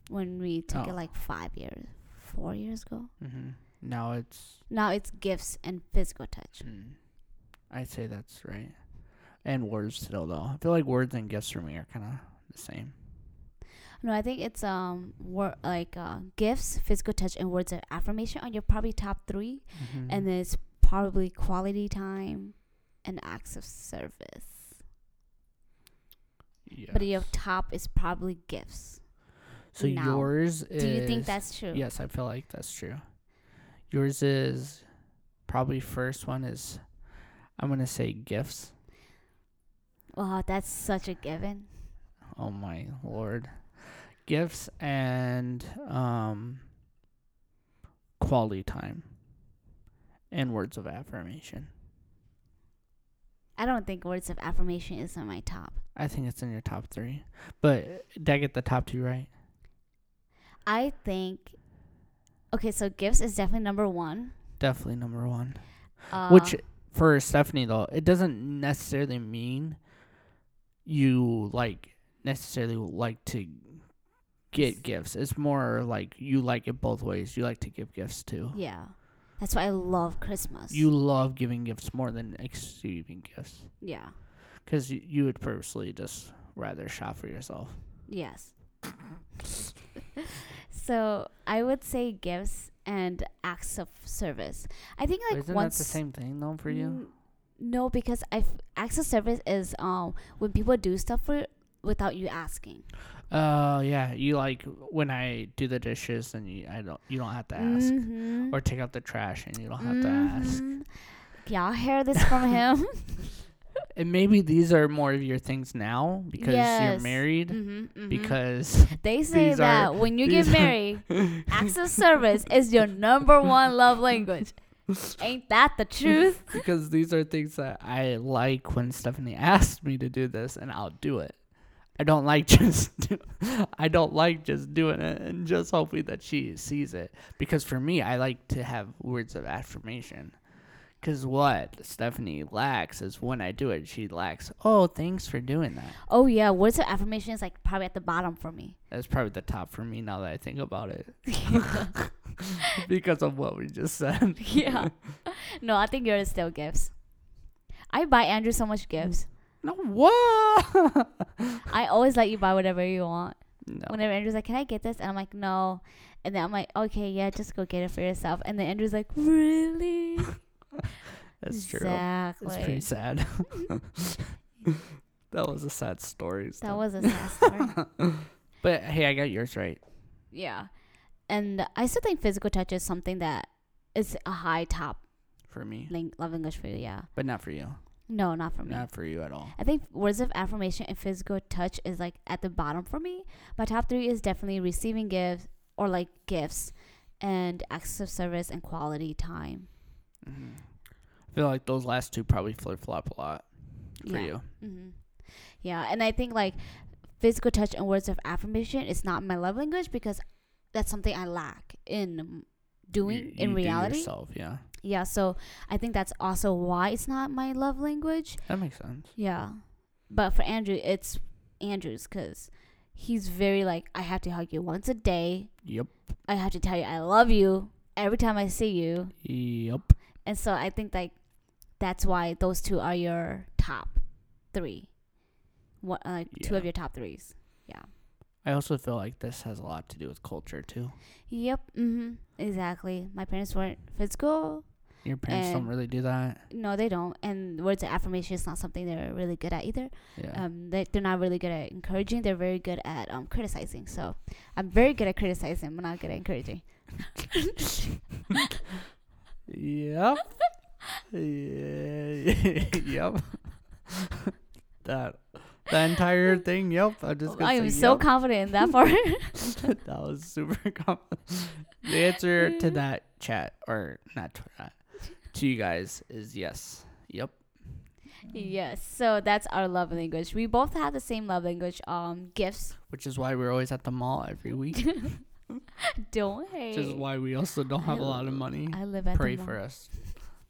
when we took Oh. it like five years, four years ago. Mm-hmm. Now it's. Now it's gifts and physical touch. Mm, I'd say that's right. And words still though. I feel like words and gifts for me are kind of the same. No, I think it's um wor- like uh, gifts, physical touch, and words of affirmation are your probably top 3 Mm-hmm. and then it's probably quality time and acts of service. But your top is probably gifts. So now, yours is. Do you think that's true? Yes, I feel like that's true. Yours is probably first one is. I'm gonna say gifts. Wow, that's such a given. Oh my lord. Gifts and um quality time and words of affirmation. I don't think words of affirmation is on my top. I think it's in your top 3. But did I get the top 2 right? I think okay, so gifts is definitely number one. Definitely number 1. Uh, Which for Stephanie though, it doesn't necessarily mean you like necessarily like to get gifts. It's more like you like it both ways. You like to give gifts too. yeah, that's why I love Christmas. You love giving gifts more than receiving gifts yeah, because you, you would purposely just rather shop for yourself. yes. so I would say gifts and acts of service. I think like Isn't once that the same thing though for you? N- No, because I acts of service is um when people do stuff for without you asking. Oh yeah, you like when I do the dishes and you I don't you don't have to ask Mhm. or take out the trash and you don't have to ask. Y'all hear this from him? And maybe these are more of your things now because you're Yes. married. Mhm, mhm. Because they say that are- when you get married, acts of service is your number one love language. Ain't that the truth? because these are things that I like when Stephanie asks me to do this and I'll do it. I don't like just I don't like just doing it and just hoping that she sees it because for me I like to have words of affirmation. Cuz what Stephanie lacks is when I do it she lacks, "Oh, thanks for doing that." Oh yeah, words of affirmation is like probably at the bottom for me. That's probably the top for me now that I think about it. because of what we just said. yeah. No, I think yours is still gifts. I buy Andrew so much gifts. No, what? I always let you buy whatever you want. no. Whenever Andrew's like, "Can I get this?" and I'm like, "No," and then I'm like, "Okay, yeah, just go get it for yourself." And then Andrew's like, "Really?" That's true. Exactly. It's pretty sad. that was a sad story. that was a sad story. But hey, I got yours right. yeah, and I still think physical touch is something that is a high top For me. love English for you. Yeah. But not for you. No, not for me. Not for you at all. I think words of affirmation and physical touch is like at the bottom for me. My top three is definitely receiving gifts, or like gifts and acts of service and quality time. hmm I feel like those last two probably flip flop a lot for Yeah. you. hmm Yeah, and I think like physical touch and words of affirmation is not my love language because that's something I lack in doing You- in you reality. yourself, yeah, Yeah, so I think that's also why it's not my love language. that makes sense. Yeah, but for Andrew, it's Andrew's because he's very like I have to hug you once a day. Yep, I have to tell you I love you every time I see you, yep. and so I think like that's why those two are your top three. What uh, like two of your top threes? Yeah. I also feel like this has a lot to do with culture too. Yep. Mhm. Exactly. My parents weren't physical. Your parents don't really do that. No, they don't. And words of affirmation is not something they're really good at either. Yeah. Um, they they're not really good at encouraging. They're very good at um criticizing. So I'm very good at criticizing, but not good at encouraging. Yep. yeah. yep. that the entire thing. Yep. I just. I am so yep. confident in that part. that was super confident. The answer to that chat or not to that to you guys is yes. Yep. yes. So that's our love language. We both have the same love language. Um, gifts. Which is why we're always at the mall every week. Don't hate. Which is why we also don't have a lot of money. I live at Pray for us.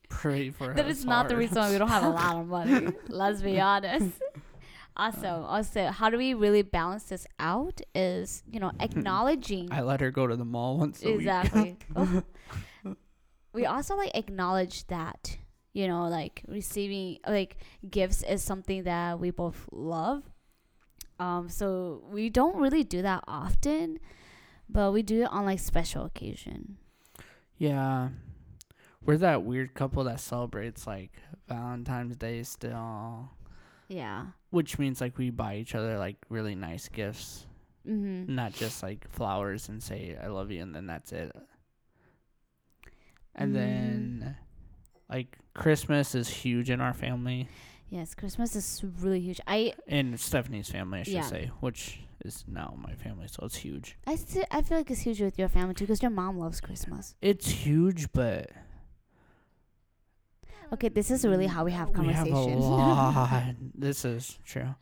Pray for us. That is not the reason why we don't have a lot of money. Let's be honest. Awesome. Also, how do we really balance this out? Is you know acknowledging I let her go to the mall once a week. exactly. We also like acknowledge that you know like receiving like gifts is something that we both love. Um, so we don't really do that often, but we do it on like special occasion. Yeah. We're that weird couple that celebrates like Valentine's Day still. Yeah. Which means like we buy each other like really nice gifts. Mm-hmm. Not just like flowers and say I love you and then that's it. And Mm. then like Christmas is huge in our family. Yes, Christmas is really huge. I In Stephanie's family I should Yeah. say, which is now my family, so it's huge. I sti- I feel like it's huge with your family too because your mom loves Christmas. It's huge but Okay, this is really how we have We have a lot. this is true,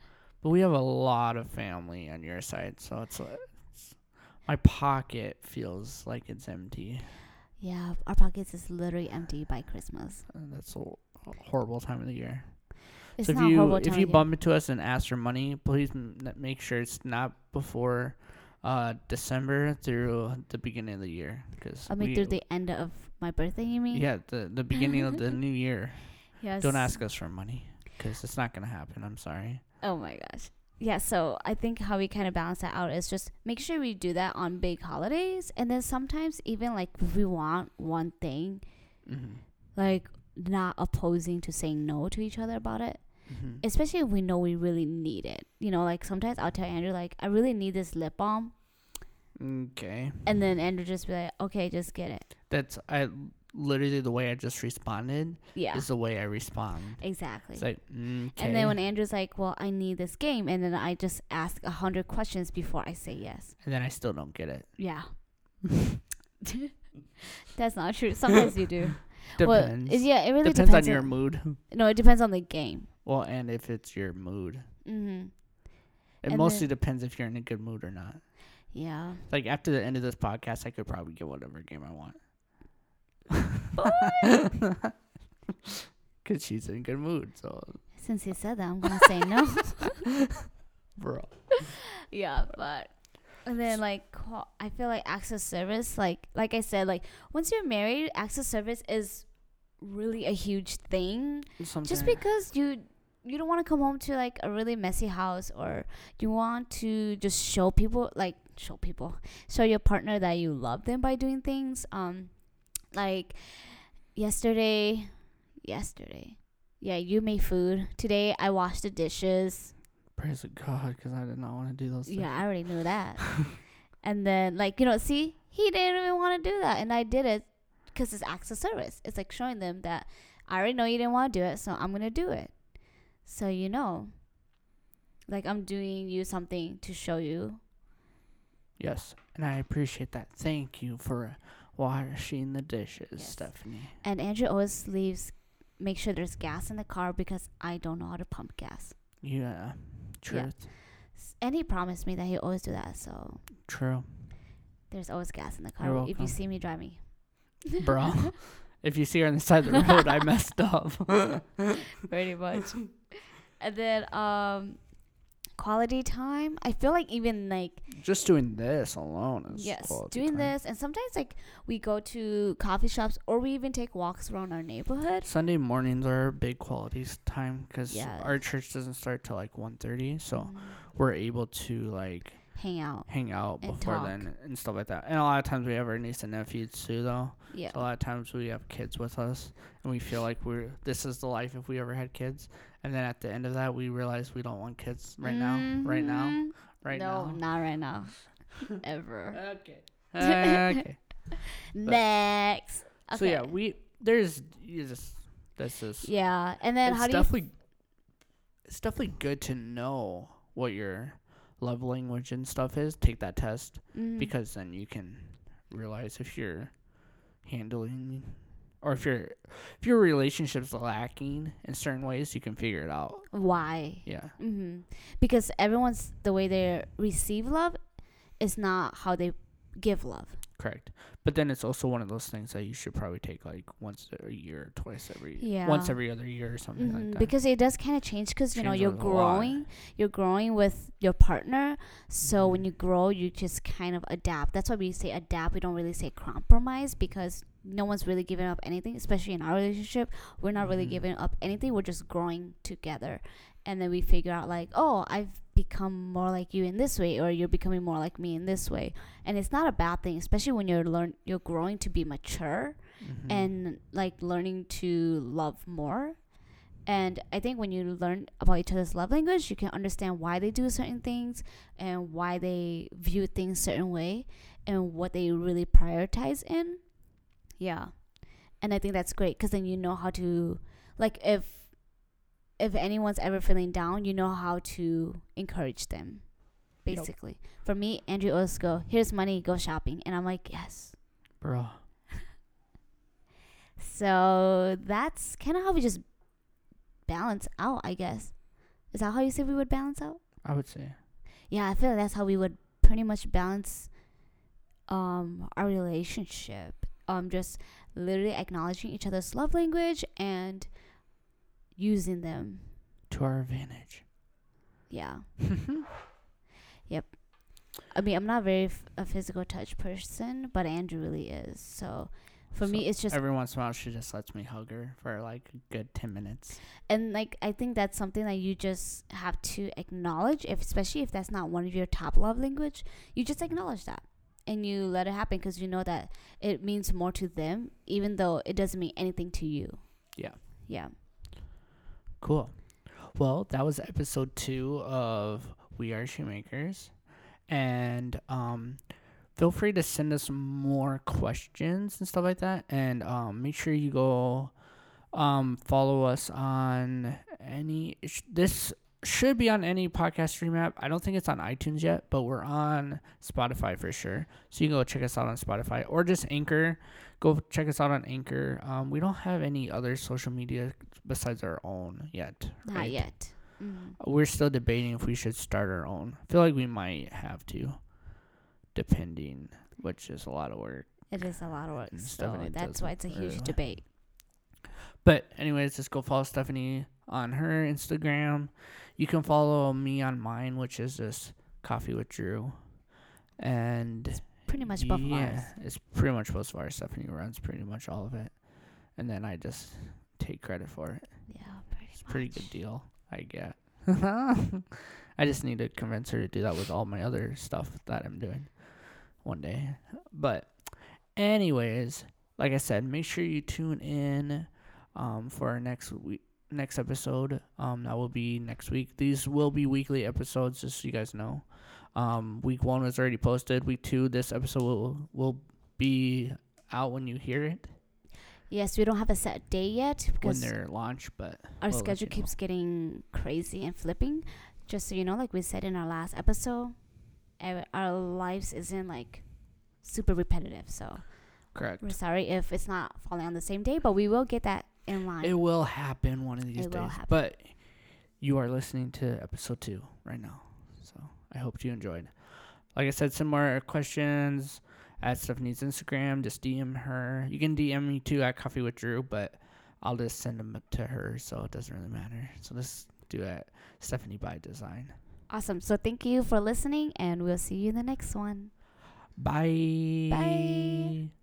but we have a lot of family on your side, so it's, it's my pocket feels like it's empty. Yeah, our pockets is literally empty by Christmas. And that's a horrible time of the year. It's so if you if you bump into us and ask for money, please m- make sure it's not before uh, December through the beginning of the year, because I mean through the end of my birthday. You mean? yeah the the beginning of the new year. Yes. Don't ask us for money, because it's not gonna happen. I'm sorry. Oh my gosh. Yeah, so I think how we kind of balance that out is just make sure we do that on big holidays, and then sometimes even like if we want one thing, hmm like not opposing to saying no to each other about it. hmm especially if we know we really need it. You know, like sometimes I'll tell Andrew like I really need this lip balm, Okay. and then Andrew just be like, okay, just get it. That's I literally the way I just responded Yeah, is the way I respond. exactly. It's like okay. And then when Andrew's like, well, I need this game, and then I just ask a hundred questions before I say yes. and then I still don't get it. Yeah. That's not true. Sometimes you do. Depends. Well, it- yeah, it really depends, depends, on your mood. No, it depends on the game. Well, and if it's your mood. Mm-hmm. It And mostly then- depends if you're in a good mood or not. Yeah. Like after the end of this podcast, I could probably get whatever game I want. Cause she's in good mood, so Since he said that, I'm gonna say no. bro. yeah, but and then like qua- I feel like access service, like like I said, like once you're married, access service is really a huge thing. Something. Just because you you don't want to come home to like a really messy house, or you want to just show people like show people show your partner that you love them by doing things. Um, like yesterday, yesterday, yeah, you made food. Today I washed the dishes. Praise God, because I did not want to do those. Things. Yeah, I already knew that. and then, like, you know, see, he didn't even want to do that. And I did it because it's acts of service. It's like showing them that I already know you didn't want to do it, so I'm to do it. So, you know, like, I'm doing you something to show you Yes, and I appreciate that. Thank you for washing the dishes, Yes. Stephanie. And Andrew always leaves, make sure there's gas in the car because I don't know how to pump gas. Yeah, truth. S- And he promised me that he always do that. So True, there's always gas in the car if you see me drive me. bro. if you see her on the side of the road, I messed up. Pretty much. and then um, quality time. I feel like even like Just doing this alone is yes, doing time. this, and sometimes like we go to coffee shops or we even take walks around our neighborhood. Sunday mornings are a big quality time because Yeah. our church doesn't start till like 1.30, so Mm, we're able to like hang out. hang out before talk. then and stuff like that. And a lot of times we have our niece and nephews too, though. Yeah. A lot of times we have kids with us, and we feel like we're this is the life if we ever had kids. And then at the end of that, we realize we don't want kids right now, right now, Mhm. right no, now. not right now. Ever. Okay. okay. Next. Okay. So yeah, we there's you just this is Yeah, and then how do you? definitely it's definitely good to know what your love language and stuff is. Take that test Mhm. because then you can realize if you're handling or if your if your relationship's lacking in certain ways, you can figure it out. why? Yeah. hmm Because everyone's the way they receive love is not how they give love. Correct. But then it's also one of those things that you should probably take like once a year, twice every Yeah. once every other year or something Mhm, like that. Because it does kind of change because you know you're Changes a lot. growing, you're growing with your partner. So when Mhm. you grow, you just kind of adapt. That's why we say adapt. We don't really say compromise because no one's really giving up anything, especially in our relationship. We're not really Mhm. giving up anything. We're just growing together, and then we figure out like, oh, I've become more like you in this way, or you're becoming more like me in this way, and it's not a bad thing, especially when you're learn you're growing to be mature Mhm. and like learning to love more. And I think when you learn about each other's love language, you can understand why they do certain things and why they view things certain way and what they really prioritize in. Yeah. And I think that's great because then you know how to like if if anyone's ever feeling down, you know how to encourage them. Yep. Basically. For me, Andrew always go, here's money, go shopping. And I'm like, yes. bro. So that's kind of how we just balance out, I guess. Is that how you said we would balance out? I would say. Yeah, I feel like that's how we would pretty much balance um our relationship. Um just literally acknowledging each other's love language and using them. To our advantage. Yeah. Yep. I mean, I'm not very f- a physical touch person, but Andrew really is. So for me, it's just Every once in a while, she just lets me hug her for like a good 10 minutes. and like I think that's something that you just have to acknowledge, if especially if that's not one of your top love language, you just acknowledge that and you let it happen because you know that it means more to them, even though it doesn't mean anything to you. Yeah. Yeah. Cool. Well, that was episode two of We Are Shoemakers. And um, feel free to send us more questions and stuff like that. And um, make sure you go um, follow us on any. sh- This should be on any podcast stream app. I don't think it's on iTunes yet, but we're on Spotify for sure. So you can go check us out on Spotify or just Anchor. Go check us out on Anchor. Um, we don't have any other social media besides our own yet. Not right? yet. Mm. We're still debating if we should start our own. I feel like we might have to, depending, which is a lot of work. It is a lot of work. So that's why it's a huge really- debate. But anyways, just go follow Stephanie on her Instagram. You can follow me on mine, which is just Coffee with Drew. And Pretty much both of yeah, ours. it's pretty much both of ours. Stephanie runs pretty much all of it, and then I just take credit for it. Yeah, pretty It's a pretty much. good deal, I get. I just need to convince her to do that with all my other stuff that I'm doing one day. But, anyways, like I said, make sure you tune in um, for our next week. Next episode, um, that will be next week. These will be weekly episodes, just so you guys know. Um, week one was already posted. Week two, this episode will will be out when you hear it Yes, we don't have a set day yet when they're launched. But our we'll schedule you know. keeps getting crazy and flipping. Just so you know, like we said in our last episode. our lives isn't like super repetitive. So Correct. we're sorry if it's not falling on the same day, but we will get that in line. It will happen one of these It days. But you are listening to episode two right now. So I hope you enjoyed. Like I said, some more questions at Stephanie's Instagram. Just DM her. You can DM me too at Coffee with Drew, but I'll just send them to her, so it doesn't really matter. So let's do it. Stephanie by Design. awesome. So thank you for listening, and we'll see you in the next one. Bye. Bye.